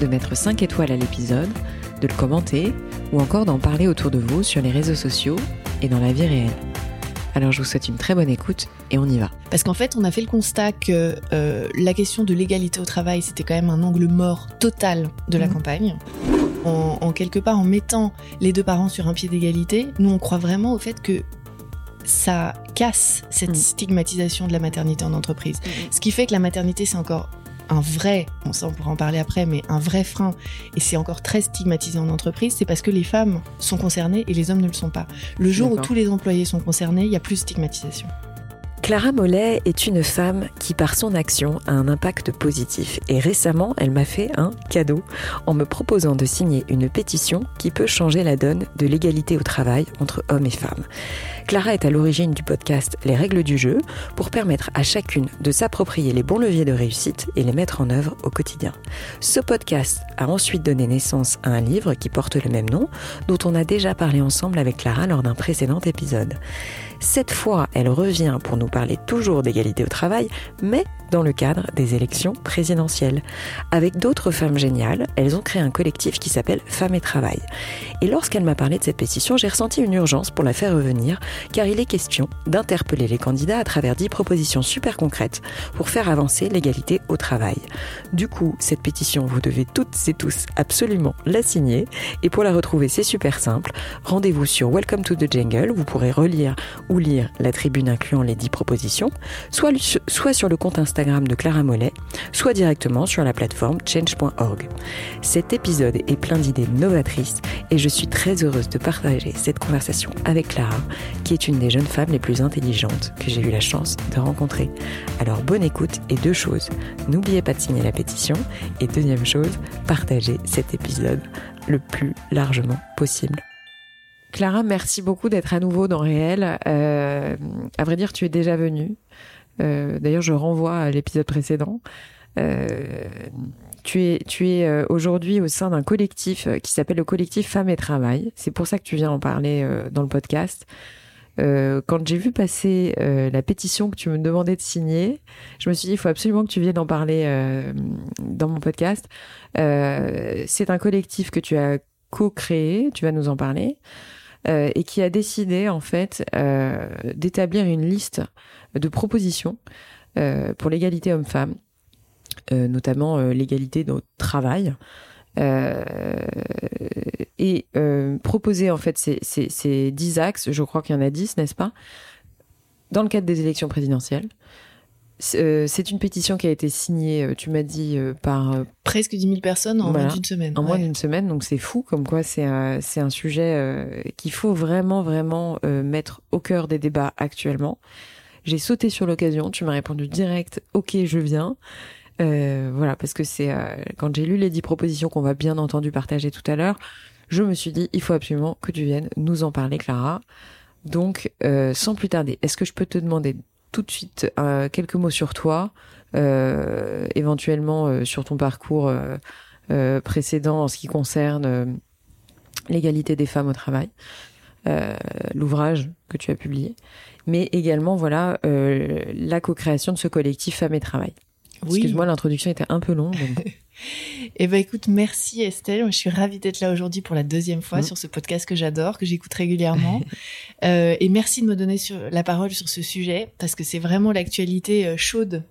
de mettre 5 étoiles à l'épisode, de le commenter ou encore d'en parler autour de vous sur les réseaux sociaux et dans la vie réelle. Alors je vous souhaite une très bonne écoute et on y va. Parce qu'en fait, on a fait le constat que euh, la question de l'égalité au travail, c'était quand même un angle mort total de la Mhm. campagne. En, en quelque part, en mettant les deux parents sur un pied d'égalité, nous on croit vraiment au fait que ça casse cette Mhm. stigmatisation de la maternité en entreprise. Ce qui fait que la maternité, c'est encore un vrai, bon ça on pourra en parler après, mais un vrai frein, et c'est encore très stigmatisé en entreprise, c'est parce que les femmes sont concernées et les hommes ne le sont pas. Le jour où tous les employés sont concernés, il y a plus de stigmatisation. Clara Mollet est une femme qui, par son action, a un impact positif. Et récemment, elle m'a fait un cadeau en me proposant de signer une pétition qui peut changer la donne de l'égalité au travail entre hommes et femmes. Clara est à l'origine du podcast Les règles du jeu pour permettre à chacune de s'approprier les bons leviers de réussite et les mettre en œuvre au quotidien. Ce podcast a ensuite donné naissance à un livre qui porte le même nom, dont on a déjà parlé ensemble avec Clara lors d'un précédent épisode. Cette fois, elle revient pour nous parler toujours d'égalité au travail, mais dans le cadre des élections présidentielles. Avec d'autres femmes géniales, elles ont créé un collectif qui s'appelle Femmes et Travail. Et lorsqu'elle m'a parlé de cette pétition, j'ai ressenti une urgence pour la faire revenir, car il est question d'interpeller les candidats à travers dix propositions super concrètes pour faire avancer l'égalité au travail. Du coup, cette pétition, vous devez toutes et tous absolument la signer, et pour la retrouver, c'est super simple. Rendez-vous sur Welcome to the Jungle, vous pourrez relire ou lire la tribune incluant les dix propositions, soit, soit sur le compte Instagram de Clara Mollet, soit directement sur la plateforme change.org. Cet épisode est plein d'idées novatrices et je suis très heureuse de partager cette conversation avec Clara, qui est une des jeunes femmes les plus intelligentes que j'ai eu la chance de rencontrer. Alors bonne écoute et deux choses. N'oubliez pas de signer la pétition et deuxième chose, partagez cet épisode le plus largement possible. Clara, merci beaucoup d'être à nouveau dans Réel. Euh, à vrai dire, tu es déjà venue. Euh, D'ailleurs, je renvoie à l'épisode précédent. Euh, tu es, euh, aujourd'hui au sein d'un collectif qui s'appelle le collectif Femmes et Travail. C'est pour ça que tu viens en parler dans le podcast. Quand j'ai vu passer la pétition que tu me demandais de signer, je me suis dit il faut absolument que tu viennes en parler dans mon podcast. C'est un collectif que tu as co-créé, tu vas nous en parler, euh, et qui a décidé en fait euh, d'établir une liste de propositions euh, pour l'égalité homme-femme, notamment l'égalité au travail. Euh, et proposer en fait ces, ces, ces 10 axes, je crois qu'il y en a 10, n'est-ce pas, dans le cadre des élections présidentielles. C'est euh, c'est une pétition qui a été signée, euh, tu m'as dit, euh, par Presque 10 000 personnes en Voilà. moins d'une semaine. en moins d'une semaine, donc c'est fou, comme quoi c'est un, sujet qu'il faut vraiment, vraiment mettre au cœur des débats actuellement. J'ai sauté sur l'occasion, tu m'as répondu direct, ok, je viens. Euh, voilà, parce que c'est quand j'ai lu les dix propositions qu'on va bien entendu partager tout à l'heure, je me suis dit, il faut absolument que tu viennes nous en parler, Clara. Donc, euh, sans plus tarder, est-ce que je peux te demander tout de suite euh, quelques mots sur toi, euh, éventuellement euh, sur ton parcours précédent en ce qui concerne l'égalité des femmes au travail, euh, l'ouvrage que tu as publié, mais également voilà euh, la co-création de ce collectif Femmes et Travail. Oui. Excuse-moi, l'introduction était un peu longue. donc- Eh ben écoute, merci Estelle. Moi, je suis ravie d'être là aujourd'hui pour la deuxième fois Mm. sur ce podcast que j'adore, que j'écoute régulièrement. Euh, et merci de me donner sur, la parole sur ce sujet parce que c'est vraiment l'actualité euh, chaude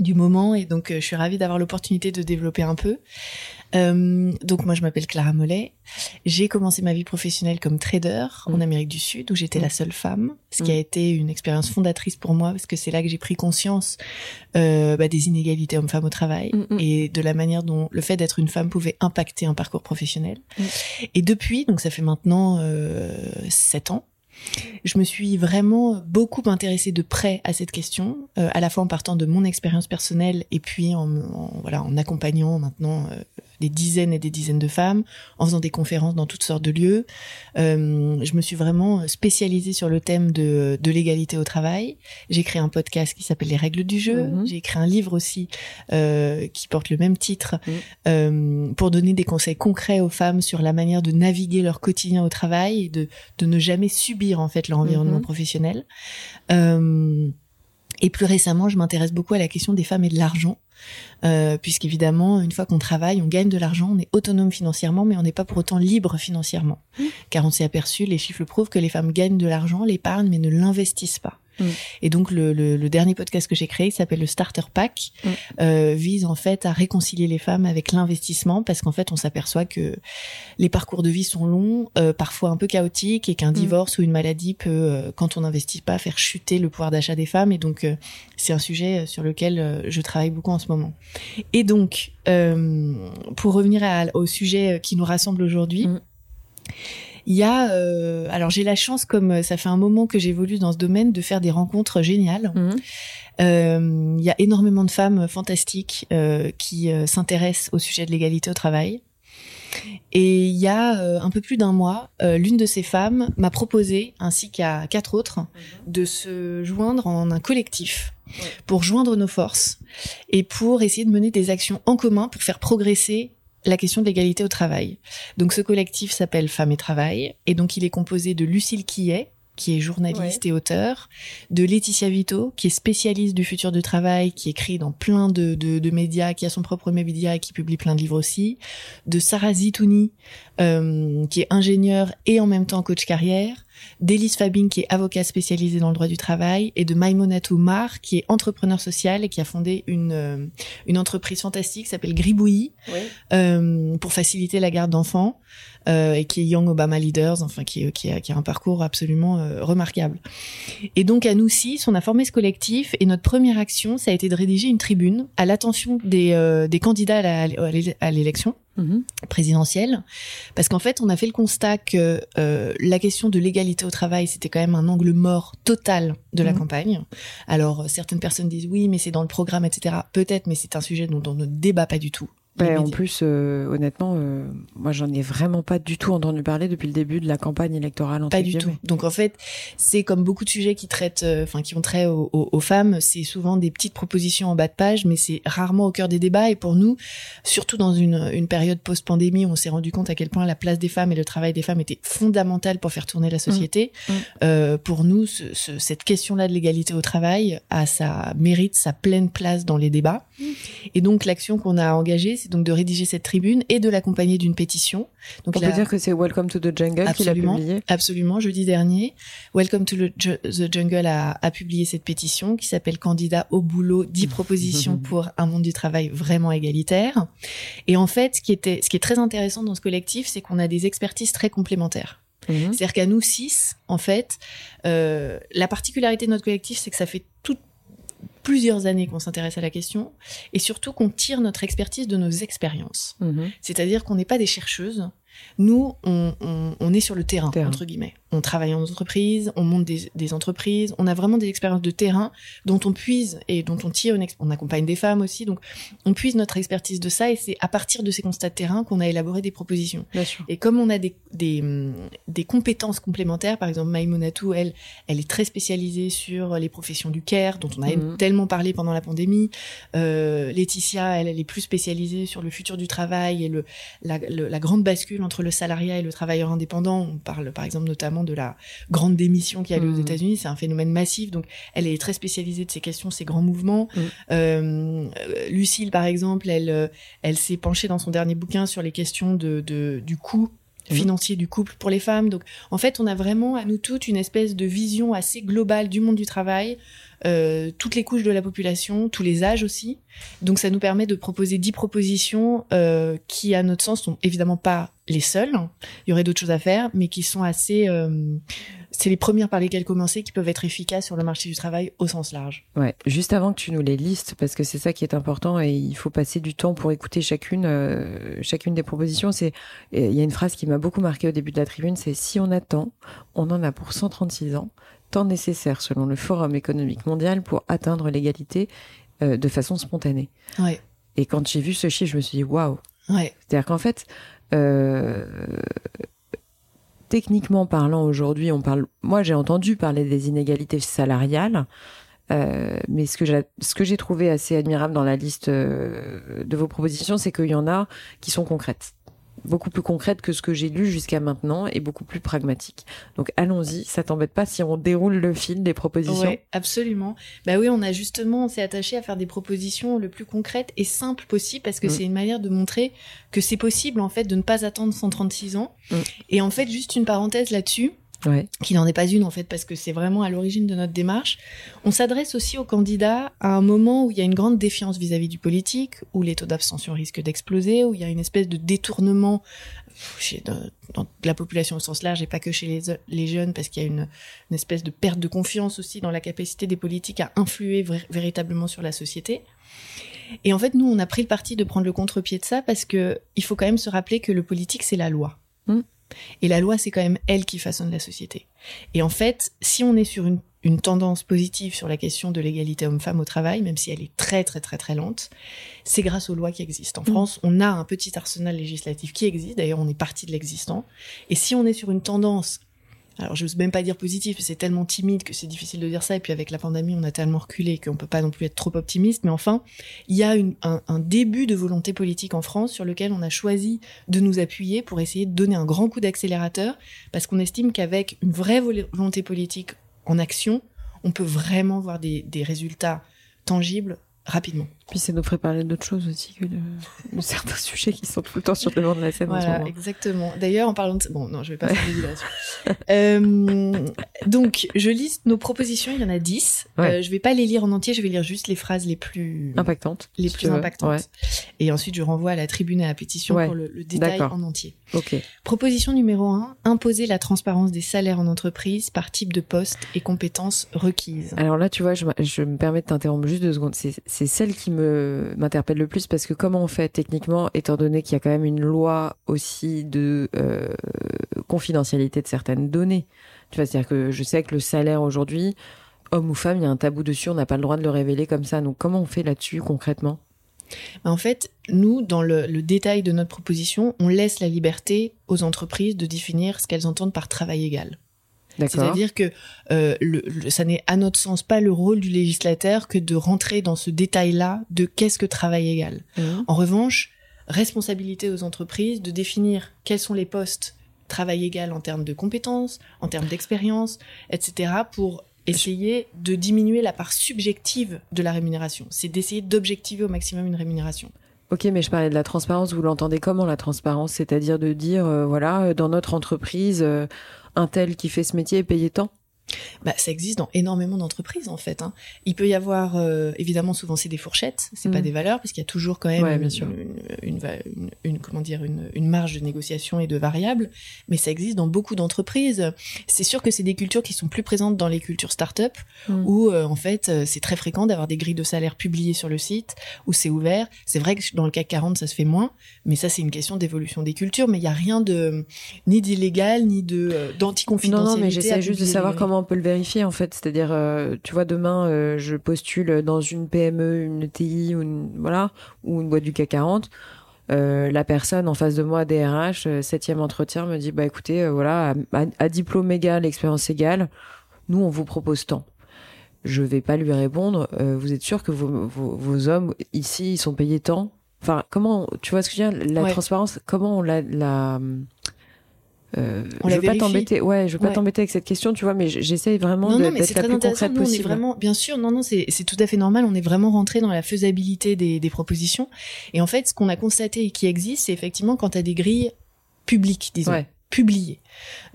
du moment et donc euh, je suis ravie d'avoir l'opportunité de développer un peu. Euh, donc moi je m'appelle Clara Mollet. J'ai commencé ma vie professionnelle comme trader en Mm. Amérique du Sud où j'étais Mm. la seule femme, ce qui Mm. a été une expérience fondatrice pour moi parce que c'est là que j'ai pris conscience euh, bah, des inégalités hommes-femmes au travail Mm, mm. et de la manière dont le fait d'être une femme pouvait impacter un parcours professionnel. Mm. Et depuis, donc ça fait maintenant euh, sept ans, je me suis vraiment beaucoup intéressée de près à cette question, euh, à la fois en partant de mon expérience personnelle et puis en, voilà en accompagnant maintenant euh, des dizaines et des dizaines de femmes, en faisant des conférences dans toutes sortes de lieux. Euh, je me suis vraiment spécialisée sur le thème de, de l'égalité au travail. J'ai créé un podcast qui s'appelle Les règles du jeu. Mhm. J'ai écrit un livre aussi euh, qui porte le même titre Mhm. euh, pour donner des conseils concrets aux femmes sur la manière de naviguer leur quotidien au travail et de, de ne jamais subir en fait leur environnement Mhm. professionnel. Euh, et plus récemment, je m'intéresse beaucoup à la question des femmes et de l'argent, euh, puisqu'évidemment, une fois qu'on travaille, on gagne de l'argent, on est autonome financièrement, mais on n'est pas pour autant libre financièrement, Mhm. car on s'est aperçu, les chiffres le prouvent, que les femmes gagnent de l'argent, l'épargnent, mais ne l'investissent pas. Mhm. Et donc le, le, le dernier podcast que j'ai créé, qui s'appelle le Starter Pack, Mhm. euh, vise en fait à réconcilier les femmes avec l'investissement, parce qu'en fait, on s'aperçoit que les parcours de vie sont longs, euh, parfois un peu chaotiques, et qu'un Mhm. divorce ou une maladie peut, euh, quand on n'investit pas, faire chuter le pouvoir d'achat des femmes. Et donc, c'est un sujet sur lequel je travaille beaucoup en ce moment. Et donc, pour revenir à- au sujet qui nous rassemble aujourd'hui. Il y a, euh, alors j'ai la chance, comme euh, ça fait un moment que j'évolue dans ce domaine, de faire des rencontres géniales. Mhm. Euh, Il y a énormément de femmes fantastiques euh, qui s'intéressent au sujet de l'égalité au travail. Et il y a euh, un peu plus d'un mois, euh, l'une de ces femmes m'a proposé, ainsi qu'à quatre autres, de se joindre en un collectif Ouais. pour joindre nos forces et pour essayer de mener des actions en commun pour faire progresser la question de l'égalité au travail. Donc ce collectif s'appelle Femmes et Travail et donc il est composé de Lucille Quillet qui est journaliste et auteur, de Laetitia Vito, qui est spécialiste du futur du travail, qui écrit dans plein de, de, de médias, qui a son propre média et qui publie plein de livres aussi, de Sarah Zitouni, euh, qui est ingénieure et en même temps coach carrière, d'Élise Fabine, qui est avocate spécialisée dans le droit du travail, et de Maïmonatou Mar, qui est entrepreneur social et qui a fondé une, euh, une entreprise fantastique qui s'appelle Gribouillis, Oui. euh, pour faciliter la garde d'enfants et qui est Young Obama Leaders, enfin qui, qui, a, qui a un parcours absolument euh, remarquable. Et donc à nous six, on a formé ce collectif et notre première action, ça a été de rédiger une tribune à l'attention des, euh, des candidats à l'élection Mhm. présidentielle, parce qu'en fait, on a fait le constat que euh, la question de l'égalité au travail, c'était quand même un angle mort total de la Mhm. campagne. Alors, euh, certaines personnes disent oui, mais c'est dans le programme, etc. Peut-être, mais c'est un sujet dont on ne débat pas du tout. Ouais, en plus, euh, honnêtement, euh, moi, j'en ai vraiment pas du tout entendu parler depuis le début de la campagne électorale. entre Pas du tout. Donc en fait, c'est comme beaucoup de sujets qui traitent, euh, enfin qui ont trait aux, aux- aux femmes, c'est souvent des petites propositions en bas de page, mais c'est rarement au cœur des débats. Et pour nous, surtout dans une, une période post-pandémie, où on s'est rendu compte à quel point la place des femmes et le travail des femmes était fondamental pour faire tourner la société. Mmh. Mmh. Euh, pour nous, ce- ce- cette question-là de l'égalité au travail a sa mérite, sa pleine place dans les débats. Mmh. Et donc l'action qu'on a engagée, c'est donc de rédiger cette tribune et de l'accompagner d'une pétition. Donc On peut dire que c'est Welcome to the Jungle qui l'a Absolument. publié. Absolument, jeudi dernier, Welcome to the Ju- the Jungle a, a publié cette pétition qui s'appelle Candidat au boulot, 10 propositions pour un monde du travail vraiment égalitaire. Et en fait, ce qui, était, ce qui est très intéressant dans ce collectif, c'est qu'on a des expertises très complémentaires. Mhm. C'est-à-dire qu'à nous six, en fait, euh, la particularité de notre collectif, c'est que ça fait tout, plusieurs années qu'on s'intéresse à la question et surtout qu'on tire notre expertise de nos expériences. Mhm. C'est-à-dire qu'on n'est pas des chercheuses. Nous, on, on- on est sur le terrain, Terrain. entre guillemets. On travaille en entreprise, on monte des, des entreprises, on a vraiment des expériences de terrain dont on puise et dont on tire une On accompagne des femmes aussi, donc on puise notre expertise de ça et c'est à partir de ces constats de terrain qu'on a élaboré des propositions. Bien sûr. Et comme on a des, des, des compétences complémentaires, par exemple Maïmonatou, elle, elle est très spécialisée sur les professions du care, dont on a Mhm. tellement parlé pendant la pandémie. Euh, Laetitia, elle, elle est plus spécialisée sur le futur du travail et le, la, le- la grande bascule entre le salariat et le travailleur indépendant. On parle par exemple notamment de la grande démission qui a lieu aux Mhm. États-Unis. C'est un phénomène massif, donc elle est très spécialisée de ces questions, ces grands mouvements. Mhm. Euh, Lucille, par exemple, elle, euh, elle s'est penchée dans son dernier bouquin sur les questions de, de du coût. Financier du couple pour les femmes. Donc, en fait, on a vraiment à nous toutes une espèce de vision assez globale du monde du travail, euh, toutes les couches de la population, tous les âges aussi. Donc, ça nous permet de proposer dix propositions euh, qui, à notre sens, sont évidemment pas les seules. Il y aurait d'autres choses à faire, mais qui sont assez. euh, c'est les premières par lesquelles commencer qui peuvent être efficaces sur le marché du travail au sens large. Ouais, juste avant que tu nous les listes, parce que c'est ça qui est important et il faut passer du temps pour écouter chacune, euh, chacune des propositions. C'est, il y a une phrase qui m'a beaucoup marqué au début de la tribune, c'est si on attend, on en a pour 136 ans, temps nécessaire selon le Forum économique mondial pour atteindre l'égalité euh, de façon spontanée. Ouais. Et quand j'ai vu ce chiffre, je me suis dit waouh, Ouais. C'est-à-dire qu'en fait, euh, techniquement parlant, aujourd'hui, on parle. Moi, j'ai entendu parler des inégalités salariales. Euh, mais ce que j'ai ce que j'ai trouvé assez admirable dans la liste euh, de vos propositions, c'est qu'il y en a qui sont concrètes beaucoup plus concrètes que ce que j'ai lu jusqu'à maintenant et beaucoup plus pragmatiques. Donc allons-y, ça t'embête pas si on déroule le fil des propositions? Oui, absolument. Bah oui, on a justement, on s'est attaché à faire des propositions le plus concrètes et simples possible parce que mm. c'est une manière de montrer que c'est possible en fait de ne pas attendre 136 ans. Mm. Et en fait, juste une parenthèse là-dessus qui n'en est pas une en fait, parce que c'est vraiment à l'origine de notre démarche. On s'adresse aussi aux candidats à un moment où il y a une grande défiance vis-à-vis du politique, où les taux d'abstention risquent d'exploser, où il y a une espèce de détournement chez, dans, la population au sens large et pas que chez les, les jeunes, parce qu'il y a une, une, espèce de perte de confiance aussi dans la capacité des politiques à influer véritablement sur la société. Et en fait, nous, on a pris le parti de prendre le contre-pied de ça parce que il faut quand même se rappeler que le politique, c'est la loi. Mmh. Et la loi, c'est quand même elle qui façonne la société. Et en fait, si on est sur une, tendance positive sur la question de l'égalité homme-femme au travail, même si elle est très très très très lente, c'est grâce aux lois qui existent. En mm. France, on a un petit arsenal législatif qui existe, d'ailleurs on est parti de l'existant. Et si on est sur une tendance alors je n'ose même pas dire positif, c'est tellement timide que c'est difficile de dire ça, et puis avec la pandémie, on a tellement reculé qu'on peut pas non plus être trop optimiste, mais enfin, il y a un, début de volonté politique en France sur lequel on a choisi de nous appuyer pour essayer de donner un grand coup d'accélérateur, parce qu'on estime qu'avec une vraie volonté politique en action, on peut vraiment voir des résultats tangibles rapidement. Puis ça nous ferait parler d'autres choses aussi que de, certains sujets qui sont tout le temps sur le devant de la scène. Voilà, exactement. D'ailleurs, en parlant de... Bon, non, je vais pas faire de euh, donc, je liste nos propositions, il y en a 10. Euh, je vais pas les lire en entier, je vais lire juste les phrases les plus... Impactantes. Les plus impactantes. Et ensuite, je renvoie à la tribune et à la pétition pour le, le détail en entier. Ok. Proposition numéro 1, imposer la transparence des salaires en entreprise par type de poste et compétences requises. Alors là, tu vois, je, je me permets de t'interrompre juste deux secondes. C'est celle qui m'interpelle le plus parce que comment on fait techniquement, étant donné qu'il y a quand même une loi aussi de euh, confidentialité de certaines données. Tu vois, c'est-à-dire que je sais que le salaire aujourd'hui, homme ou femme, il y a un tabou dessus, on n'a pas le droit de le révéler comme ça. Donc comment on fait là-dessus concrètement? En fait, nous, dans le, détail de notre proposition, on laisse la liberté aux entreprises de définir ce qu'elles entendent par travail égal. C'est-à-dire que euh, le, ça n'est à notre sens pas le rôle du législateur que de rentrer dans ce détail-là de qu'est-ce que travail égal. Mmh. En revanche, responsabilité aux entreprises de définir quels sont les postes travail égal en termes de compétences, en termes d'expérience, etc. pour essayer de diminuer la part subjective de la rémunération. C'est d'essayer d'objectiver au maximum une rémunération. Ok, mais je parlais de la transparence. Vous l'entendez comment la transparence? C'est-à-dire de dire, euh, voilà, dans notre entreprise, euh, un tel qui fait ce métier est payé tant? Bah, ça existe dans énormément d'entreprises en fait. Hein. Il peut y avoir euh, évidemment souvent c'est des fourchettes, c'est pas mm. des valeurs parce qu'il y a toujours quand même une, une, comment dire une, marge de négociation et de variables, mais ça existe dans beaucoup d'entreprises. C'est sûr que c'est des cultures qui sont plus présentes dans les cultures start-up mm. où euh, en fait euh, c'est très fréquent d'avoir des grilles de salaire publiées sur le site où c'est ouvert. C'est vrai que dans le CAC 40 ça se fait moins, mais ça c'est une question d'évolution des cultures. Mais il y a rien de ni d'illégal ni de d'anticonfidentialité. Non, non, mais j'essaie juste de savoir comment on peut le vérifier en fait C'est-à-dire, euh, tu vois, demain, euh, je postule dans une PME, une ETI ou une, voilà, ou une boîte du CAC 40. Euh, la personne en face de moi, DRH, septième entretien, me dit bah écoutez, voilà, à, diplôme égal, expérience égale, nous on vous propose tant. Je vais pas lui répondre. vous êtes sûr que vos, vos, hommes ici ils sont payés tant? Enfin, comment tu vois ce que je veux dire? La transparence, comment on la, la euh, je veux pas t'embêter. Ouais, je veux pas t'embêter avec cette question, tu vois, mais j'essaye vraiment d'être la plus concrète possible. On est vraiment, bien sûr, non, non, c'est tout à fait normal. On est vraiment rentré dans la faisabilité des, des propositions. Et en fait, ce qu'on a constaté et qui existe, c'est effectivement quand tu as des grilles publiques, disons. Ouais publié.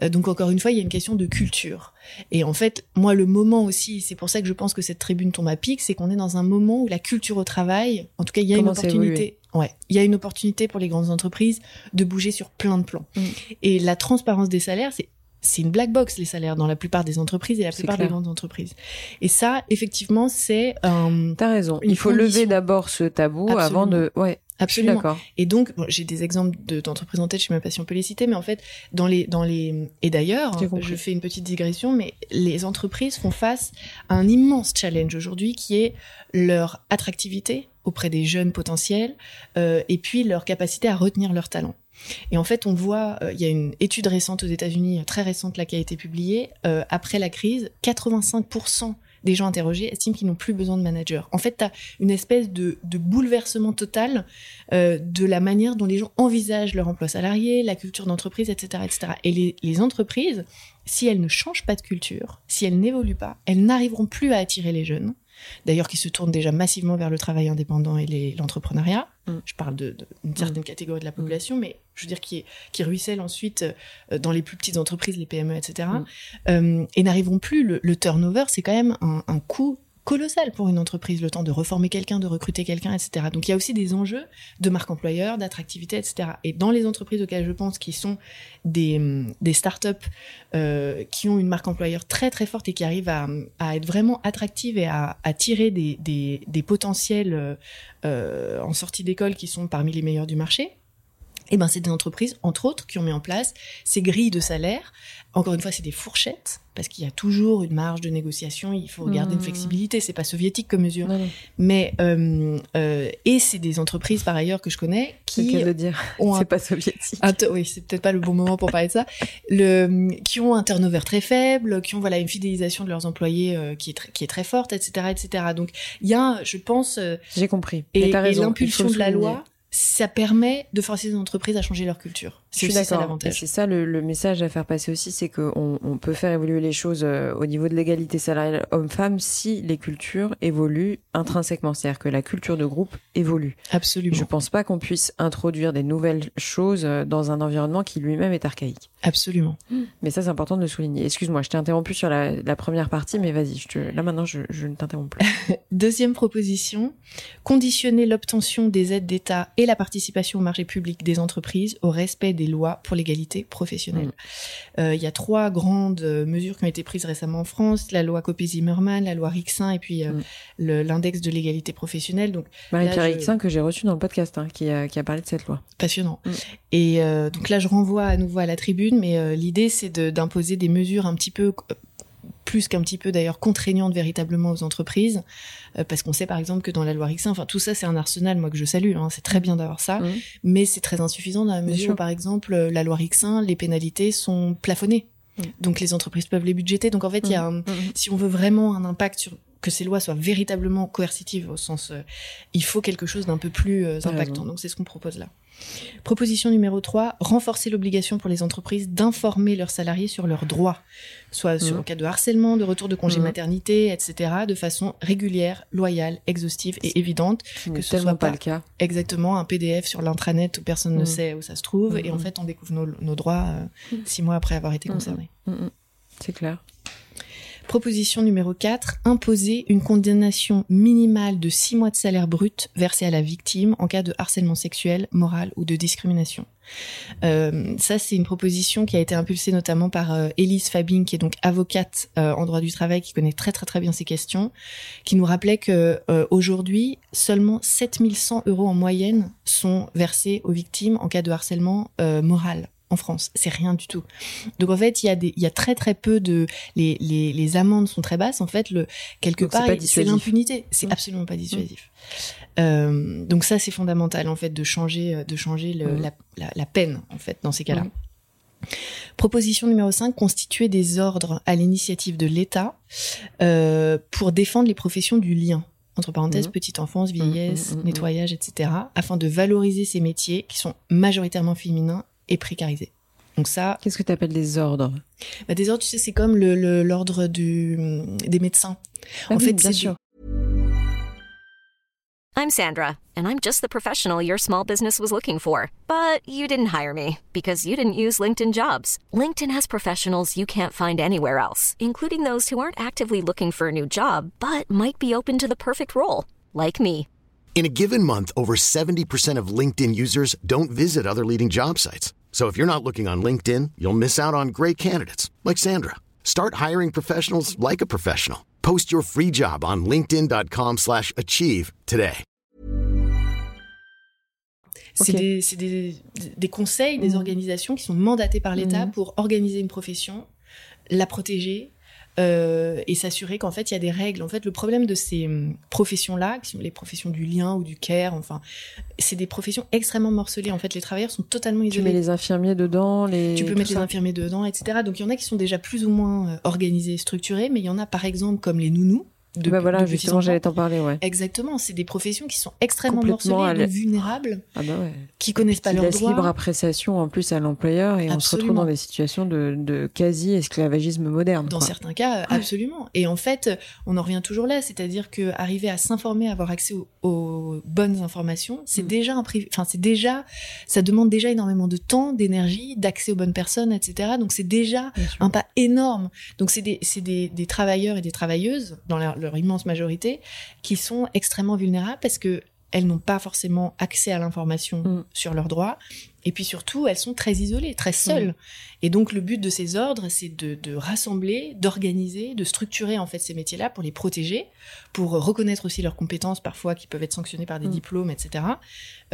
Euh, donc encore une fois, il y a une question de culture. Et en fait, moi, le moment aussi, c'est pour ça que je pense que cette tribune tombe à pic, c'est qu'on est dans un moment où la culture au travail, en tout cas, il y a une opportunité. Ouais, il y a une opportunité pour les grandes entreprises de bouger sur plein de plans. Mm. Et la transparence des salaires, c'est c'est une black box les salaires dans la plupart des entreprises et la plupart des grandes entreprises. Et ça, effectivement, c'est. Euh, T'as raison. Il faut lever d'abord ce tabou avant de. Ouais. Absolument. D'accord. Et donc, j'ai des exemples d'entreprises en tête, je sais même pas si on peut les citer, mais en fait, dans les, dans les, et d'ailleurs, je fais une petite digression, mais les entreprises font face à un immense challenge aujourd'hui qui est leur attractivité auprès des jeunes potentiels, euh, et puis leur capacité à retenir leurs talents. Et en fait, on voit, euh, il y a une étude récente aux États-Unis, très récente là, qui a été publiée, euh, après la crise, 85% des gens interrogés estiment qu'ils n'ont plus besoin de manager. En fait, tu as une espèce de, bouleversement total euh, de la manière dont les gens envisagent leur emploi salarié, la culture d'entreprise, etc., etc. Et les entreprises, si elles ne changent pas de culture, si elles n'évoluent pas, elles n'arriveront plus à attirer les jeunes d'ailleurs qui se tournent déjà massivement vers le travail indépendant et l'entrepreneuriat. Mm. Je parle d'une de, certaine mm. catégorie de la population, mais je veux dire qui, qui ruisselle ensuite euh, dans les plus petites entreprises, les PME, etc. Mm. Euh, et n'arriveront plus. Le, le turnover, c'est quand même un, un coût colossal pour une entreprise, le temps de reformer quelqu'un, de recruter quelqu'un, etc. Donc il y a aussi des enjeux de marque employeur, d'attractivité, etc. Et dans les entreprises auxquelles je pense, qui sont des, hum, des startups euh, qui ont une marque employeur très très forte et qui arrivent à, être vraiment attractives et à, tirer des, des, potentiels euh, euh en sortie d'école qui sont parmi les meilleurs du marché, eh ben c'est des entreprises, entre autres, qui ont mis en place ces grilles de salaire. Encore une fois, c'est des fourchettes parce qu'il y a toujours une marge de négociation. Il faut garder une mmh. flexibilité. C'est pas soviétique comme mesure, mais euh, euh, et c'est des entreprises par ailleurs que je connais qui le dire. c'est pas soviétique. oui, c'est peut-être pas le bon moment pour parler de ça. Le qui ont un turnover très faible, qui ont voilà une fidélisation de leurs employés euh, qui est très, qui est très forte, etc., etc. Donc il y a, je pense. Euh, J'ai compris. Et, et l'impulsion de la loi ça permet de forcer les entreprises à changer leur culture. C'est ça l'avantage. C'est ça le, message à faire passer aussi, c'est qu'on on peut faire évoluer les choses euh, au niveau de l'égalité salariale homme-femme si les cultures évoluent intrinsèquement, c'est-à-dire que la culture de groupe évolue. Absolument. Je pense pas qu'on puisse introduire des nouvelles choses euh, dans un environnement qui lui-même est archaïque. Absolument. Mais ça, c'est important de le souligner. Excuse-moi, je t'ai interrompu sur la, première partie, mais vas-y, là maintenant, je, je ne t'interromps plus. Deuxième proposition, conditionner l'obtention des aides d'État et la participation au marché public des entreprises au respect des lois pour l'égalité professionnelle. Mm. Euh, il y a trois grandes euh, mesures qui ont été prises récemment en France la loi Copé-Zimmermann, la loi Rixin et puis euh, mm. l'index de l'égalité professionnelle. Donc Marie-Pierre Rixin que j'ai reçu dans le podcast, hein, qui, a, qui a parlé de cette loi. Passionnant. Mm. Et donc là, je renvoie à nouveau à la tribune, mais l'idée c'est d'imposer des mesures un petit peu plus qu'un petit peu d'ailleurs contraignante véritablement aux entreprises, euh, parce qu'on sait par exemple que dans la loi Rixin, enfin tout ça c'est un arsenal moi que je salue, hein, c'est très bien d'avoir ça, mmh. mais c'est très insuffisant dans la mesure où par exemple euh, la loi Rixin, les pénalités sont plafonnées. Mmh. Donc les entreprises peuvent les budgéter. Donc en fait, il y a mmh. si on veut vraiment un impact sur que ces lois soient véritablement coercitives au sens, euh, il faut quelque chose d'un peu plus impactant. Donc c'est ce qu'on propose là. Proposition numéro 3, renforcer l'obligation pour les entreprises d'informer leurs salariés sur leurs droits, soit sur, le mmh. cas de harcèlement, de retour de congé mmh. maternité, etc., de façon régulière, loyale, exhaustive et évidente. que ce soit pas, le cas. Exactement, un PDF sur l'intranet où personne ne mmh. sait où ça se trouve, et en fait on découvre nos, droits euh, six mois après avoir été concerné. C'est clair. Proposition numéro 4, imposer une condamnation minimale de 6 mois de salaire brut versé à la victime en cas de harcèlement sexuel, moral ou de discrimination. Euh, ça, c'est une proposition qui a été impulsée notamment par euh, Élise Fabing, qui est donc avocate euh, en droit du travail, qui connaît très très très bien ces questions, qui nous rappelait que aujourd'hui, seulement 7100 euros en moyenne sont versés aux victimes en cas de harcèlement moral en France. C'est rien du tout. Donc en fait, il y a des, il y a très très peu de, les, les, les amendes sont très basses. En fait, le quelque part, c'est l'impunité. C'est mmh. absolument pas dissuasif. Mmh. Euh, donc ça, c'est fondamental en fait de changer, de changer le, mmh. la, la, la, peine en fait dans ces cas-là. Proposition numéro 5, constituer des ordres à l'initiative de l'État euh, pour défendre les professions du lien entre parenthèses, petite enfance, vieillesse, nettoyage, etc., afin de valoriser ces métiers qui sont majoritairement féminins et précarisé. Donc ça. Qu'est-ce que tu appelles des ordres bah, Des ordres, tu sais, c'est comme le l'ordre du des médecins. Ah en oui, fait, bien sûr. I'm Sandra, and I'm just the professional your small business was looking for. But you didn't hire me because you didn't use LinkedIn Jobs. LinkedIn has professionals you can't find anywhere else, including those who aren't actively looking for a new job but might be open to the perfect role, like me. In a given month, over 70% of LinkedIn users don't visit other leading job sites. So if you're not looking on LinkedIn, you'll miss out on great candidates like Sandra. Start hiring professionals like a professional. Post your free job on linkedin.com/achieve today. C'est des, des, des, conseils, des mmh. organisations qui sont mandatées par l'État mmh. pour organiser une profession, la protéger, euh, et s'assurer qu'en fait il y a des règles. En fait, le problème de ces hum, professions-là, les professions du lien ou du care, enfin, c'est des professions extrêmement morcelées. En fait, les travailleurs sont totalement Tu mets isolés. les infirmiers dedans, les. Tu peux mettre les infirmiers dedans, etc. Donc il y en a qui sont déjà plus ou moins euh, organisés, structurés, mais il y en a par exemple comme les nounous. De, Bah voilà, de justement, j'allais t'en parler, ouais. Exactement, c'est des professions qui sont extrêmement morcelées, vulnérables, Ah bah ouais. qui connaissent pas Qui leurs laisse droits. libre appréciation en plus à l'employeur et on se retrouve dans des situations de, de quasi-esclavagisme moderne. Dans quoi. certains cas, absolument. Et en fait, on en revient toujours là, c'est-à-dire que arriver à s'informer, avoir accès aux, aux bonnes informations, c'est Mm. déjà un priv- enfin c'est déjà, ça demande déjà énormément de temps, d'énergie, d'accès aux bonnes personnes, etc. Donc c'est déjà Bien sûr. un pas énorme. Donc c'est des, des, des travailleurs et des travailleuses, dans leur, leur immense majorité, qui sont extrêmement vulnérables parce que elles n'ont pas forcément accès à l'information Mm. sur leurs droits. Et puis surtout, elles sont très isolées, très seules. Et donc le but de ces ordres, c'est de, de rassembler, d'organiser, de structurer en fait ces métiers-là pour les protéger, pour reconnaître aussi leurs compétences parfois qui peuvent être sanctionnées par des Mm. diplômes, etc.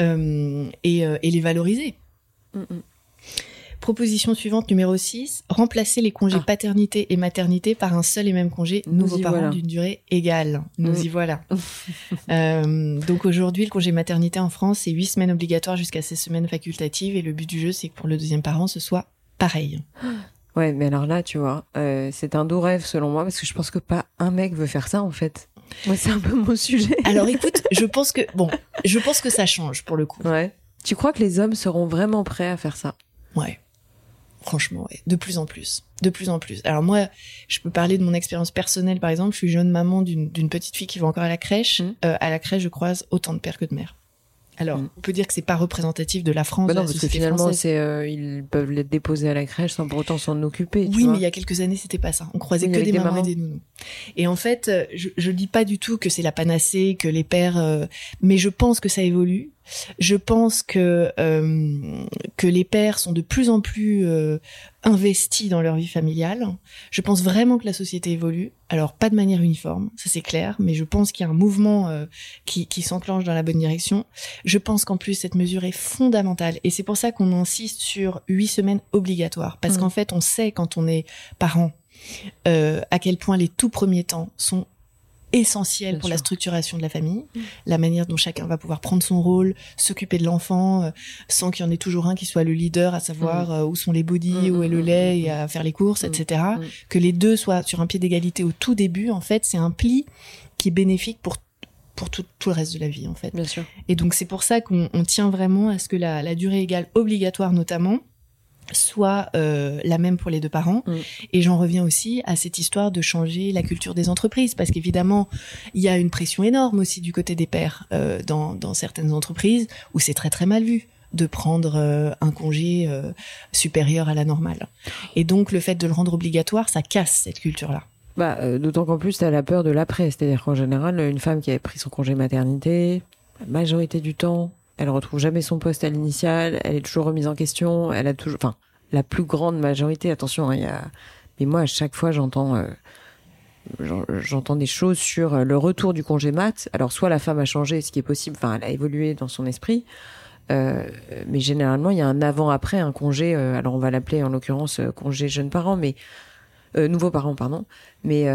euh, et, euh, et les valoriser. Mm, mm. Proposition suivante, numéro 6, remplacer les congés Ah. paternité et maternité par un seul et même congé parents voilà. d'une durée égale. Nous Mm. y voilà. Euh, donc aujourd'hui, le congé maternité en France, c'est 8 semaines obligatoires jusqu'à 16 semaines facultatives et le but du jeu, c'est que pour le deuxième parent, ce soit pareil. Ouais, mais alors là, tu vois, euh, c'est un doux rêve selon moi parce que je pense que pas un mec veut faire ça en fait. Moi, c'est un peu mon sujet. Alors écoute, je pense que bon, je pense que ça change pour le coup. Ouais. Tu crois que les hommes seront vraiment prêts à faire ça? Ouais. Franchement, ouais. De plus en plus. De plus en plus. Alors moi, je peux parler de mon expérience personnelle, par exemple. Je suis jeune maman d'une petite fille qui va encore à la crèche. Mhm. Euh, à la crèche, je croise autant de pères que de mères. Alors, Mhm. on peut dire que c'est pas représentatif de la France, Bah de non, la parce que finalement, c'est euh, ils peuvent les déposer à la crèche sans pour autant s'en occuper. tu Oui, vois. mais il y a quelques années, c'était pas ça. On croisait Oui, que des, des mamans, mamans. et des nounous. Et en fait, euh, je, je dis pas du tout que c'est la panacée, que les pères, euh, mais je pense que ça évolue. Je pense que euh, que les pères sont de plus en plus euh, investis dans leur vie familiale. Je pense vraiment que la société évolue. Alors pas de manière uniforme, ça c'est clair, mais je pense qu'il y a un mouvement euh, qui, qui s'enclenche dans la bonne direction. Je pense qu'en plus cette mesure est fondamentale et c'est pour ça qu'on insiste sur huit semaines obligatoires parce Mhm. qu'en fait on sait quand on est parent euh, à quel point les tout premiers temps sont essentiels Bien pour la structuration de la famille, la manière dont chacun va pouvoir prendre son rôle, s'occuper de l'enfant, euh, sans qu'il y en ait toujours un qui soit le leader, à savoir euh, où sont les bodies, Mhm, où est le lait, et à faire les courses, etc. Que les deux soient sur un pied d'égalité au tout début, en fait, c'est un pli qui est bénéfique pour pour tout, tout le reste de la vie, en fait. Bien sûr. Et donc c'est pour ça qu'on on tient vraiment à ce que la, la durée égale obligatoire notamment soit euh, la même pour les deux parents. Mm. Et j'en reviens aussi à cette histoire de changer la culture des entreprises, parce qu'évidemment, il y a une pression énorme aussi du côté des pères euh, dans, dans certaines entreprises où c'est très très mal vu de prendre euh, un congé supérieur à la normale. Et donc le fait de le rendre obligatoire, ça casse cette culture-là. Bah, d'autant qu'en plus, t'as la peur de l'après. C'est-à-dire qu'en général, une femme qui avait pris son congé maternité, la majorité du temps, elle retrouve jamais son poste à l'initial, elle est toujours remise en question, elle a toujours, enfin, la plus grande majorité, attention, hein, il mais moi, à chaque fois, j'entends, euh, j'en- j'entends des choses sur euh, le retour du congé mat. Alors, soit la femme a changé, ce qui est possible, enfin, elle a évolué dans son esprit, euh, mais généralement, il y a un avant-après, un congé, alors on va l'appeler en l'occurrence congé jeunes parents, mais nouveaux parents, pardon. Mais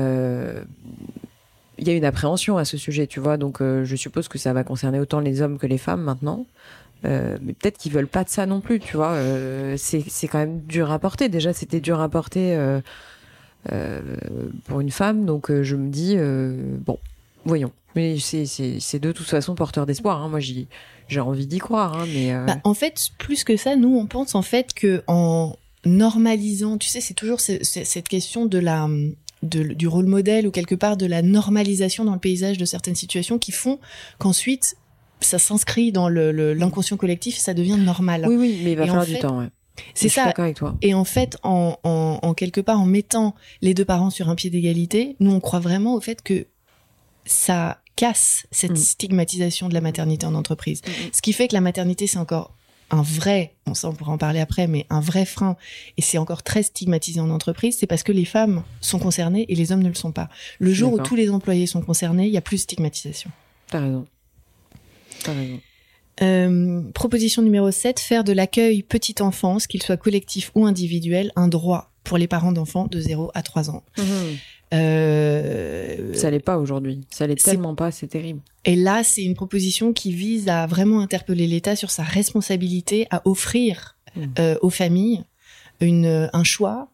il y a une appréhension à ce sujet, tu vois. Donc, euh, je suppose que ça va concerner autant les hommes que les femmes maintenant. Euh, mais peut-être qu'ils veulent pas de ça non plus, tu vois. Euh, c'est quand même dur à porter. Déjà, c'était dur à porter pour une femme. Donc, je me dis, bon, voyons. Mais c'est de toute façon porteur d'espoir. Hein. Moi, j'ai envie d'y croire. Hein, mais Bah, en fait, plus que ça, nous, on pense en fait que en normalisant, tu sais, c'est toujours ce- ce- cette question de la de- du rôle modèle ou quelque part de la normalisation dans le paysage de certaines situations qui font qu'ensuite ça s'inscrit dans le- le- l'inconscient collectif et ça devient normal. oui, oui, mais il va Et falloir fait, du temps. Ouais. c'est ça. avec toi. Et en fait, en, en, en quelque part, en mettant les deux parents sur un pied d'égalité, nous, on croit vraiment au fait que ça casse cette Mm. stigmatisation de la maternité en entreprise. Mm, Ce qui fait que la maternité, c'est encore un vrai, on pourra en parler après, mais un vrai frein, et c'est encore très stigmatisé en entreprise, c'est parce que les femmes sont concernées et les hommes ne le sont pas. Le jour où tous les employés sont concernés, il y a plus de stigmatisation. T'as raison. T'as raison. Euh, proposition numéro 7, faire de l'accueil petite enfance, qu'il soit collectif ou individuel, un droit pour les parents d'enfants de 0 à 3 ans. Euh, Ça l'est pas aujourd'hui. Ça l'est tellement pas, c'est terrible. Et là, c'est une proposition qui vise à vraiment interpeller l'État sur sa responsabilité à offrir Mm. euh, aux familles une, un choix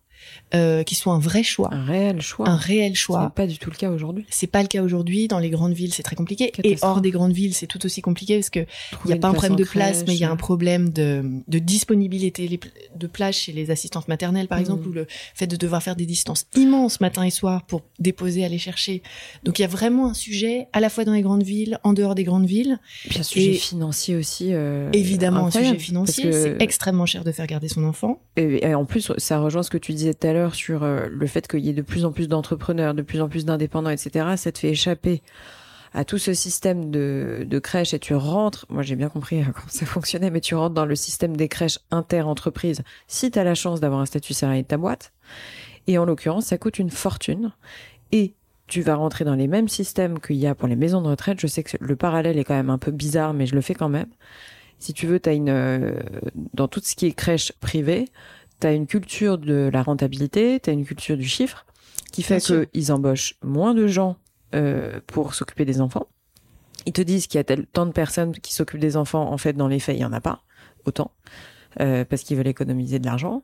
euh, qui soit un vrai choix, Un réel choix. un réel Ce choix. n'est pas du tout le cas aujourd'hui. C'est pas le cas aujourd'hui. Dans les grandes villes, c'est très compliqué. Et hors des grandes villes, c'est tout aussi compliqué parce que il n'y a pas un place problème de place, mais il y a un problème de, de disponibilité de plages chez les assistantes maternelles, par Mhm. exemple, ou le fait de devoir faire des distances immenses matin et soir pour déposer, aller chercher. Donc il y a vraiment un sujet à la fois dans les grandes villes, en dehors des grandes villes. Puis un sujet Et- financier aussi. euh, Évidemment, un sujet financier. C'est extrêmement cher de faire garder son enfant. Et, et en plus, ça rejoint ce que tu disais tout à l'heure sur euh, le fait qu'il y ait de plus en plus d'entrepreneurs, de plus en plus d'indépendants, etc. Ça te fait échapper à tout ce système de, crèches et tu rentres, moi j'ai bien compris euh, comment ça fonctionnait, mais tu rentres dans le système des crèches inter-entreprises si tu as la chance d'avoir un statut salarié de ta boîte. Et en l'occurrence, ça coûte une fortune. Et tu vas rentrer dans les mêmes systèmes qu'il y a pour les maisons de retraite. Je sais que le parallèle est quand même un peu bizarre, mais je le fais quand même. Si tu veux, tu as une euh, dans tout ce qui est crèche privée, tu as une culture de la rentabilité, tu as une culture du chiffre qui fait qu'ils embauchent moins de gens euh, pour s'occuper des enfants. Ils te disent qu'il y a tel- tant de personnes qui s'occupent des enfants. En fait, dans les faits, il y en a pas autant euh, parce qu'ils veulent économiser de l'argent.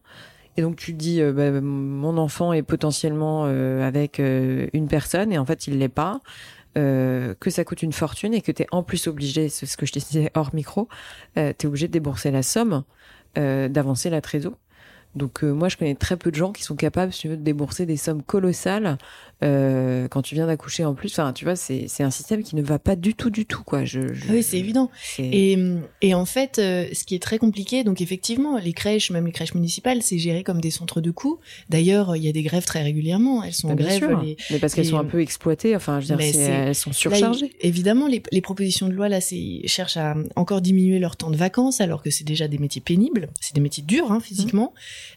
Et donc tu te dis, euh, bah, mon enfant est potentiellement euh, avec euh, une personne et en fait il l'est pas. Euh, que ça coûte une fortune et que tu es en plus obligé, c'est ce que je te disais hors micro, euh, tu es obligé de débourser la somme, euh, d'avancer la trésor. Donc euh, moi je connais très peu de gens qui sont capables, si tu veux, de débourser des sommes colossales euh, quand tu viens d'accoucher en plus. Enfin, tu vois, c'est c'est un système qui ne va pas du tout, du tout quoi. Je, je- Oui, c'est évident. c'est- Et, et en fait, euh, ce qui est très compliqué, donc effectivement, les crèches, même les crèches municipales, c'est géré comme des centres de coûts. D'ailleurs, il y a des grèves très régulièrement. Elles sont en Bah, bien grève. les- mais parce qu'elles les- sont un peu exploitées. Enfin, je veux dire, c'est- elles sont surchargées. évidemment, les, les propositions de loi là, c'est cherchent à encore diminuer leur temps de vacances, alors que c'est déjà des métiers pénibles, c'est des métiers durs hein, physiquement.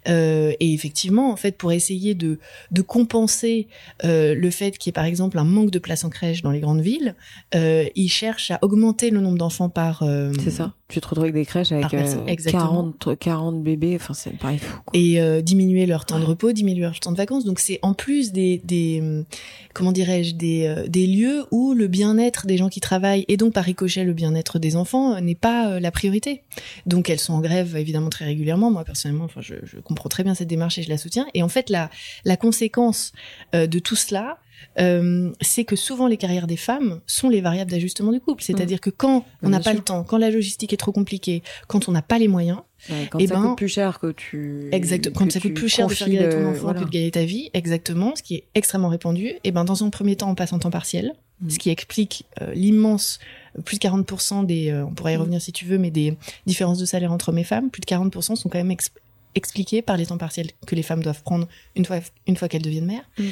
Euh, et effectivement, en fait, pour essayer de de compenser euh, le fait qu'il y ait par exemple un manque de places en crèche dans les grandes villes, euh, ils cherchent à augmenter le nombre d'enfants par euh, C'est ça. Tu te retrouves avec des crèches avec Par personne, euh, exactement. 40, 40 bébés. Enfin, c'est pareil fou. quoi. et euh, diminuer leur temps de repos, diminuer leur temps de vacances. Donc c'est en plus des, des euh, comment dirais-je des, euh, des lieux où le bien-être des gens qui travaillent et donc par ricochet le bien-être des enfants euh, n'est pas euh, la priorité. Donc elles sont en grève évidemment très régulièrement. Moi personnellement, enfin je, je comprends très bien cette démarche et je la soutiens. Et en fait la la conséquence euh, de tout cela. euh, c'est que souvent les carrières des femmes sont les variables d'ajustement du couple. C'est-à-dire que quand on n'a pas sûr. le temps, quand la logistique est trop compliquée, quand on n'a pas les moyens, Ouais, quand Eh ça ben, coûte plus cher que tu. Exact. Quand ça coûte plus cher de faire gagner ton enfant voilà. que de gagner ta vie, exactement, ce qui est extrêmement répandu. Et ben dans un premier temps, on passe en temps partiel, Mm. ce qui explique euh, l'immense plus de 40% des, euh, on pourrait y Mm. revenir si tu veux, mais des différences de salaire entre hommes et femmes, plus de 40% sont quand même ex- expliqués par les temps partiels que les femmes doivent prendre une fois une fois qu'elles deviennent mères. Mm.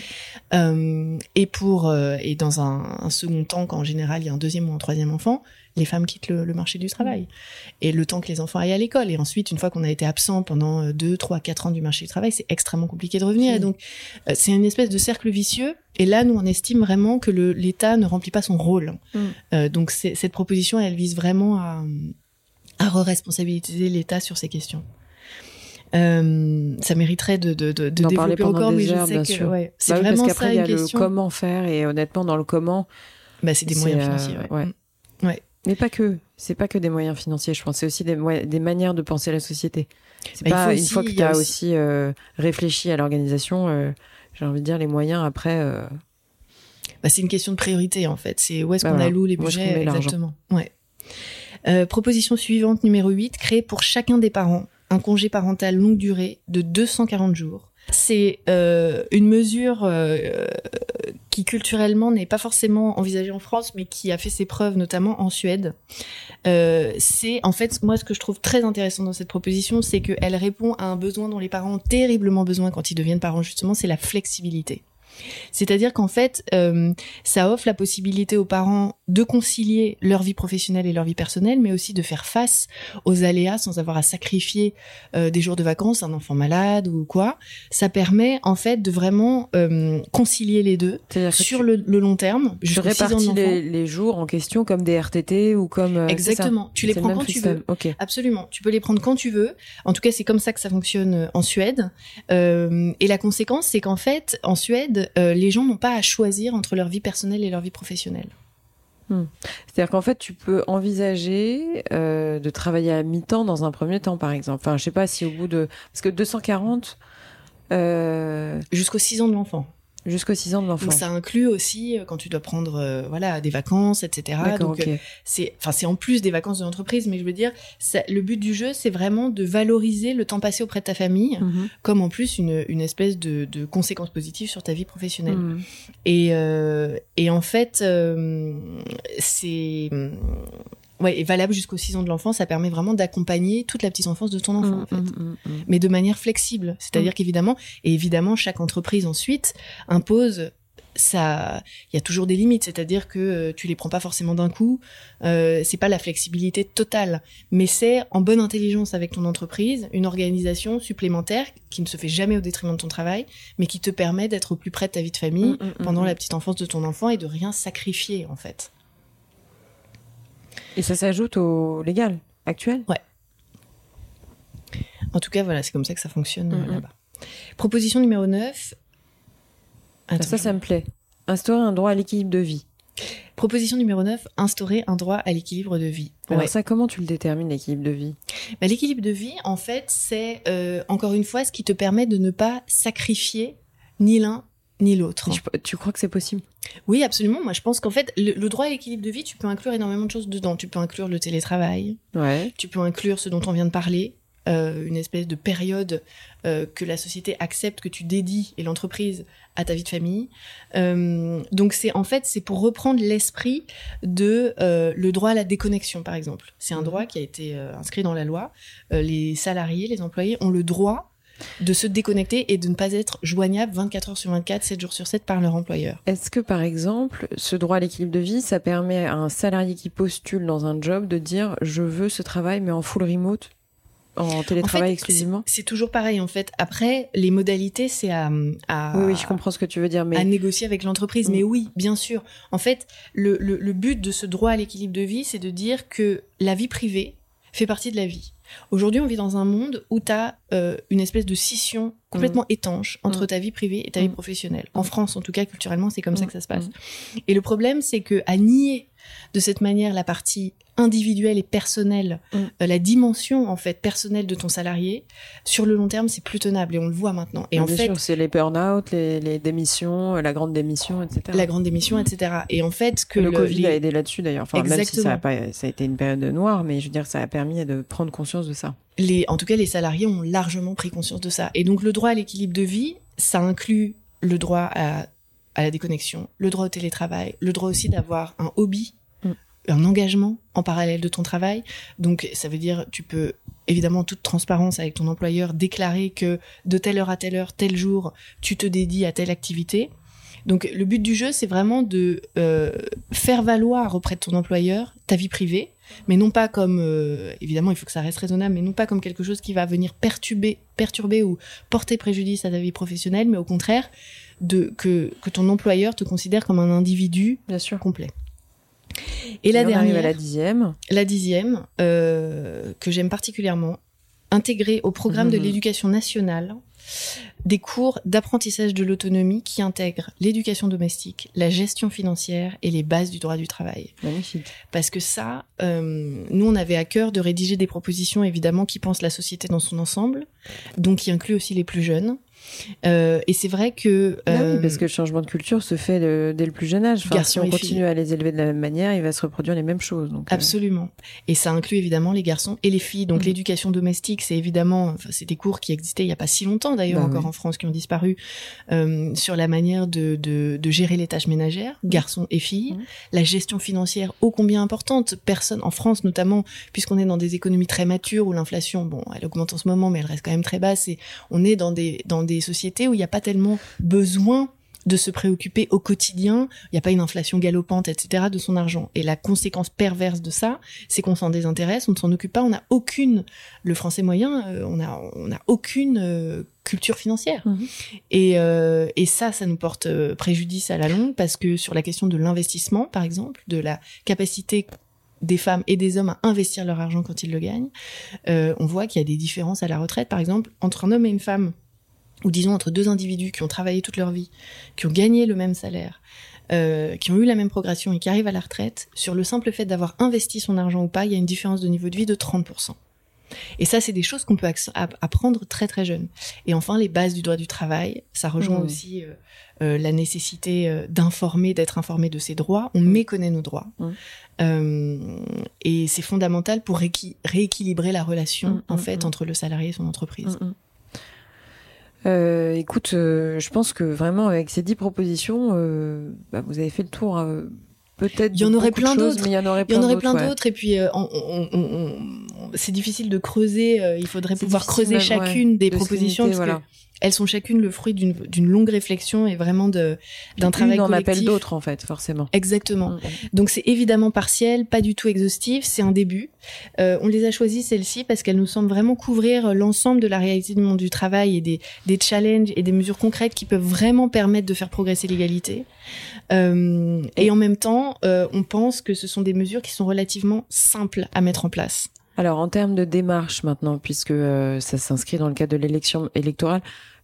Euh, et pour euh, et dans un, un second temps, quand en général il y a un deuxième ou un troisième enfant, les femmes quittent le, le marché du travail. Et le temps que les enfants aillent à l'école. Et ensuite, une fois qu'on a été absent pendant euh, deux, trois, quatre ans du marché du travail, c'est extrêmement compliqué de revenir. Mm. Et donc, euh, c'est une espèce de cercle vicieux. Et là, nous, on estime vraiment que l'État ne remplit pas son rôle. Mm. Donc, cette proposition, elle vise vraiment à, à re-responsabiliser l'État sur ces questions. Euh, ça mériterait de, de, de, de D'en parler développer encore, des mais heures, je sais que ouais, c'est Bah oui, parce qu'après, ça il y a une question. le comment faire et honnêtement, dans le comment, Bah, c'est des moyens c'est, euh, financiers. Ouais. ouais. Mm. Ouais. mais pas que. C'est pas que des moyens financiers. Je pense c'est aussi des, des manières de penser la société. C'est Bah, pas une aussi- fois que tu as aussi- aussi, euh, réfléchi à l'organisation. euh, j'ai envie de dire les moyens après. euh, Bah, c'est une question de priorité en fait. C'est où est-ce Bah qu'on voilà. alloue les budgets exactement. Ouais. Proposition suivante numéro 8, créer pour chacun des parents un congé parental longue durée de 240 jours. C'est euh, une mesure euh, qui culturellement n'est pas forcément envisagée en France, mais qui a fait ses preuves notamment en Suède. Euh, c'est en fait moi ce que je trouve très intéressant dans cette proposition, c'est qu'elle répond à un besoin dont les parents ont terriblement besoin quand ils deviennent parents justement, c'est la flexibilité. C'est-à-dire qu'en fait, euh, ça offre la possibilité aux parents de concilier leur vie professionnelle et leur vie personnelle, mais aussi de faire face aux aléas sans avoir à sacrifier euh, des jours de vacances, un enfant malade ou quoi. Ça permet en fait de vraiment euh, concilier les deux sur le, le long terme. de répartis les, les jours en question comme des RTT ou comme. Exactement. Tu les le prends quand tu veux. Absolument. Tu peux les prendre quand tu veux. En tout cas, c'est comme ça que ça fonctionne en Suède. Et la conséquence, c'est qu'en fait, en Suède, euh, les gens n'ont pas à choisir entre leur vie personnelle et leur vie professionnelle. Hmm. C'est-à-dire qu'en fait, tu peux envisager euh, de travailler à mi-temps dans un premier temps, par exemple. Enfin, je sais pas si au bout de... Parce que 240... Euh... Jusqu'aux 6 ans de l'enfant. Jusqu'aux 6 ans de l'enfant. Donc ça inclut aussi euh, quand tu dois prendre euh, voilà des vacances, etc. Donc euh, c'est enfin c'est en plus des vacances de l'entreprise, mais je veux dire le but du jeu c'est vraiment de valoriser le temps passé auprès de ta famille, mhm. comme en plus une, une espèce de, de conséquence positive sur ta vie professionnelle. Mhm. Et et en fait c'est ouais, est valable jusqu'aux 6 ans de l'enfant, ça permet vraiment d'accompagner toute la petite enfance de ton enfant, en mmh, fait. Mmh, mmh, Mais de manière flexible. C'est-à-dire qu'évidemment, et évidemment, chaque entreprise ensuite impose ça il y a toujours des limites. C'est-à-dire que euh, tu les prends pas forcément d'un coup. Euh, c'est pas la flexibilité totale. Mais c'est en bonne intelligence avec ton entreprise une organisation supplémentaire qui ne se fait jamais au détriment de ton travail mais qui te permet d'être au plus près de ta vie de famille pendant la petite enfance de ton enfant et de rien sacrifier en fait et ça s'ajoute au légal actuel Ouais. En tout cas, voilà, c'est comme ça que ça fonctionne euh, là-bas. Proposition numéro 9. ça, ça me plaît. Instaurer un droit à l'équilibre de vie. Proposition numéro 9, instaurer un droit à l'équilibre de vie. Alors ça, comment tu le détermines, l'équilibre de vie? Bah, L'équilibre de vie, en fait, c'est euh, encore une fois ce qui te permet de ne pas sacrifier ni l'un ni l'autre. Tu crois que c'est possible? Oui, absolument. Moi, je pense qu'en fait, le, droit à l'équilibre de vie, tu peux inclure énormément de choses dedans. Tu peux inclure le télétravail. Ouais. Tu peux inclure ce dont on vient de parler, euh, une espèce de période euh, que la société accepte que tu dédies et l'entreprise à ta vie de famille. Euh, donc c'est en fait c'est pour reprendre l'esprit de le droit à la déconnexion par exemple. C'est un mhm. droit qui a été inscrit dans la loi. les salariés, les employés ont le droit de se déconnecter et de ne pas être joignable 24 heures sur 24, 7 jours sur 7 par leur employeur. Est-ce que par exemple, ce droit à l'équilibre de vie, ça permet à un salarié qui postule dans un job de dire je veux ce travail mais en full remote en télétravail exclusivement C'est toujours pareil en fait. Après, les modalités, c'est à, oui, je comprends ce que tu veux dire, mais à négocier avec l'entreprise. Mais mm. oui, bien sûr. En fait, le, le but de ce droit à l'équilibre de vie, c'est de dire que la vie privée fait partie de la vie. Aujourd'hui, on vit dans un monde où tu as euh, une espèce de scission complètement mm. étanche entre mm. ta vie privée et ta vie mm. professionnelle. En France, en tout cas, culturellement, c'est comme ça que ça se passe. Et le problème, c'est que à nier de cette manière la partie individuelle et personnelle, mm. euh, la dimension en fait personnelle de ton salarié, sur le long terme, c'est plus tenable et on le voit maintenant. Et en fait, c'est les burn-out, les, démissions, la grande démission, etc. La grande démission, etc. Et en fait, que le, Covid a aidé là-dessus d'ailleurs. Enfin, même si ça a, pas, ça a été une période noire, mais je veux dire, ça a permis de prendre conscience de ça. Les, en tout cas, les salariés ont largement pris conscience de ça. Et donc, le droit à l'équilibre de vie, ça inclut le droit à à la déconnexion, le droit au télétravail, le droit aussi d'avoir un hobby un engagement en parallèle de ton travail. Donc ça veut dire tu peux évidemment en toute transparence avec ton employeur déclarer que de telle heure à telle heure, tel jour, tu te dédies à telle activité. Donc le but du jeu, c'est vraiment de euh, faire valoir auprès de ton employeur ta vie privée, mais non pas comme euh, évidemment il faut que ça reste raisonnable, mais non pas comme quelque chose qui va venir perturber, perturber ou porter préjudice à ta vie professionnelle, mais au contraire de que, que ton employeur te considère comme un individu Bien sûr. complet. Et, la dernière, la dixième. La dixième, euh, que j'aime particulièrement, intégrer au programme de mhm. l'éducation nationale des cours d'apprentissage de l'autonomie qui intègrent l'éducation domestique, la gestion financière et les bases du droit du travail. Magnifique. Parce que ça, euh, nous, on avait à cœur de rédiger des propositions, évidemment, qui pensent la société dans son ensemble, donc qui incluent aussi les plus jeunes. Euh, et c'est vrai que ah oui, parce que le changement de culture se fait dès le plus jeune âge. Enfin, si on continue à les élever de la même manière, il va se reproduire les mêmes choses. Donc, euh. Absolument. Et ça inclut évidemment les garçons et les filles. Donc mm. l'éducation domestique, c'est évidemment, enfin, c'est des cours qui existaient il y a pas si longtemps d'ailleurs bah encore en France qui ont disparu euh, sur la manière de, de, de, gérer les tâches ménagères, mm. garçons et filles. Mm. La gestion financière, ô combien importante. Personne en France notamment, puisqu'on est dans des économies très matures où l'inflation, bon, elle augmente en ce moment, mais elle reste quand même très basse. Et on est dans des dans des sociétés où il n'y a pas tellement besoin de se préoccuper au quotidien, il n'y a pas une inflation galopante, etc., de son argent. Et la conséquence perverse de ça, c'est qu'on s'en désintéresse, on ne s'en occupe pas, on n'a aucune, le français moyen, euh, on a, on a aucune euh, culture financière. Mhm. Et, euh, et ça, ça nous porte préjudice à la longue parce que sur la question de l'investissement, par exemple, de la capacité des femmes et des hommes à investir leur argent quand ils le gagnent, on voit qu'il y a des différences à la retraite, par exemple, entre un homme et une femme ou disons entre deux individus qui ont travaillé toute leur vie, qui ont gagné le même salaire, euh, qui ont eu la même progression et qui arrivent à la retraite, sur le simple fait d'avoir investi son argent ou pas, il y a une différence de niveau de vie de 30%. Et ça, c'est des choses qu'on peut apprendre très très jeune. Et enfin, les bases du droit du travail, ça rejoint mmh. aussi euh, euh, la nécessité d'informer, d'être informé de ses droits. On mmh. méconnaît nos droits. Mmh. et c'est fondamental pour rééquilibrer la relation, en fait, entre le salarié et son entreprise. Euh, écoute, euh, je pense que vraiment avec ces dix propositions, euh, bah, vous avez fait le tour. Euh, peut-être il y en aurait plein d'autres, il y en aurait plein d'autres. plein d'autres. Et puis, on, on, on, c'est difficile de creuser. il faudrait pouvoir creuser chacune des propositions. Parce que elles sont chacune le fruit d'une longue réflexion et vraiment d'un travail collectif. en appelle d'autres en fait, forcément. Exactement. Mm, mm. Donc c'est évidemment partiel, pas du tout exhaustif, c'est un début. Euh, on les a choisies celles-ci parce qu'elles nous semblent vraiment couvrir l'ensemble de la réalité du monde du travail et des, des challenges et des mesures concrètes qui peuvent vraiment permettre de faire progresser l'égalité. Euh, et en même temps, euh, on pense que ce sont des mesures qui sont relativement simples à mettre en place. Alors en termes de démarche maintenant, puisque euh, ça s'inscrit dans le cadre de l'élection électorale,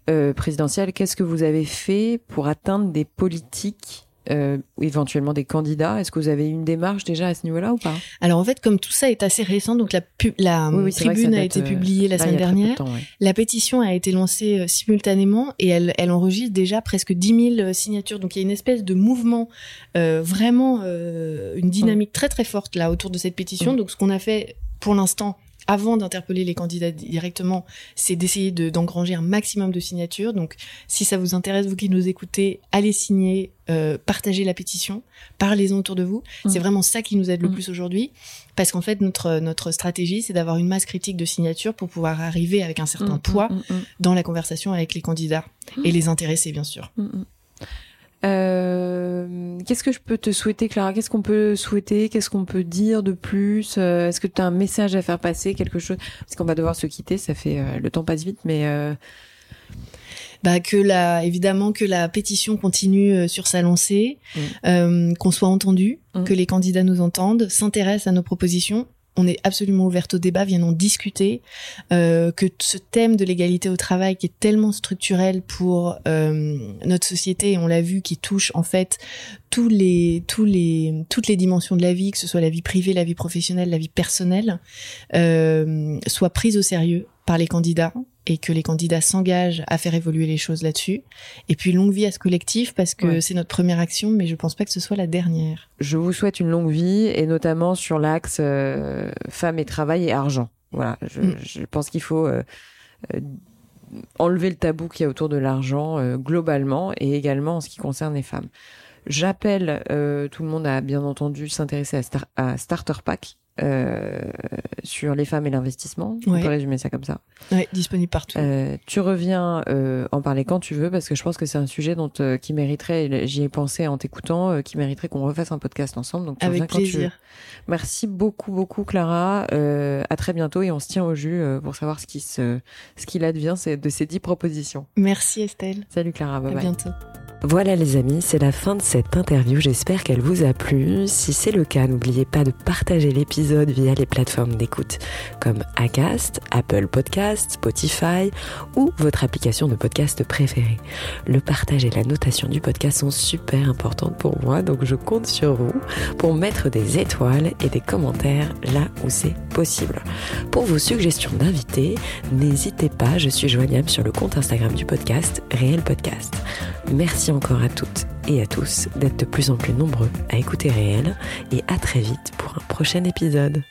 euh, présidentielle, qu'est-ce que vous avez fait pour atteindre des politiques euh, éventuellement des candidats? Est-ce que vous avez une démarche déjà à ce niveau-là ou pas? Alors en fait, comme tout ça est assez récent, donc la, la tribune a été euh, publiée la semaine dernière, la pétition a été lancée euh, simultanément et elle, elle enregistre déjà presque 10 000 signatures. Donc il y a une espèce de mouvement, vraiment une dynamique très très forte là autour de cette pétition. Mm. Donc ce qu'on a fait pour l'instant, avant d'interpeller les candidats directement, c'est d'essayer d'engranger un maximum de signatures. Donc, si ça vous intéresse, vous qui nous écoutez, allez signer, euh, partagez la pétition, parlez-en autour de vous. C'est mmh. vraiment ça qui nous aide le mmh. plus aujourd'hui, parce qu'en fait, notre notre stratégie, c'est d'avoir une masse critique de signatures pour pouvoir arriver avec un certain mmh, poids dans la conversation avec les candidats et les intéresser, bien sûr. Euh, qu'est-ce que je peux te souhaiter, Clara? Qu'est-ce qu'on peut souhaiter? Qu'est-ce qu'on peut dire de plus? Euh, Est-ce que tu as un message à faire passer Quelque chose? Parce qu'on va devoir se quitter, ça fait euh, le temps passe vite, mais euh, bah, que la évidemment que la pétition continue sur sa lancée, mmh. qu'on soit entendu, mmh. que les candidats nous entendent, s'intéressent à nos propositions on est absolument ouverte au débat, viennent en discuter, euh, que ce thème de l'égalité au travail qui est tellement structurel pour euh, notre société, et on l'a vu, qui touche en fait tous les, tous les, toutes les dimensions de la vie, que ce soit la vie privée, la vie professionnelle, la vie personnelle, euh, soit prise au sérieux par les candidats et que les candidats s'engagent à faire évoluer les choses là-dessus. Et puis longue vie à ce collectif parce que c'est notre première action, mais je pense pas que ce soit la dernière. Je vous souhaite une longue vie et notamment sur l'axe euh, femmes et travail et argent. Voilà, je, mm. je pense qu'il faut euh, euh, enlever le tabou qu'il y a autour de l'argent globalement et également en ce qui concerne les femmes. J'appelle tout le monde à bien entendu s'intéresser à, Star à Starter Pack euh, sur les femmes et l'investissement. On peut résumer ça comme ça. Ouais, disponible partout. Euh, tu reviens euh, en parler quand tu veux parce que je pense que c'est un sujet dont euh, qui mériterait, j'y ai pensé en t'écoutant, euh, qui mériterait qu'on refasse un podcast ensemble. Donc tu avec plaisir. Merci beaucoup beaucoup Clara. à très bientôt et on se tient au jus pour savoir ce qui se, ce qu'il advient de ces dix propositions. Merci Estelle. Salut Clara. Bye à bientôt. Voilà les amis, c'est la fin de cette interview. J'espère qu'elle vous a plu. Si c'est le cas, n'oubliez pas de partager l'épisode via les plateformes d'écoute comme Acast, Apple Podcast, Spotify ou votre application de podcast préférée. Le partage et la notation du podcast sont super importantes pour moi, donc je compte sur vous pour mettre des étoiles et des commentaires là où c'est possible. Pour vos suggestions d'invités, n'hésitez pas, je suis joignable sur le compte Instagram du podcast, Réel Podcast. Merci encore à toutes et à tous d'être de plus en plus nombreux à écouter Réel et à très vite pour un prochain épisode.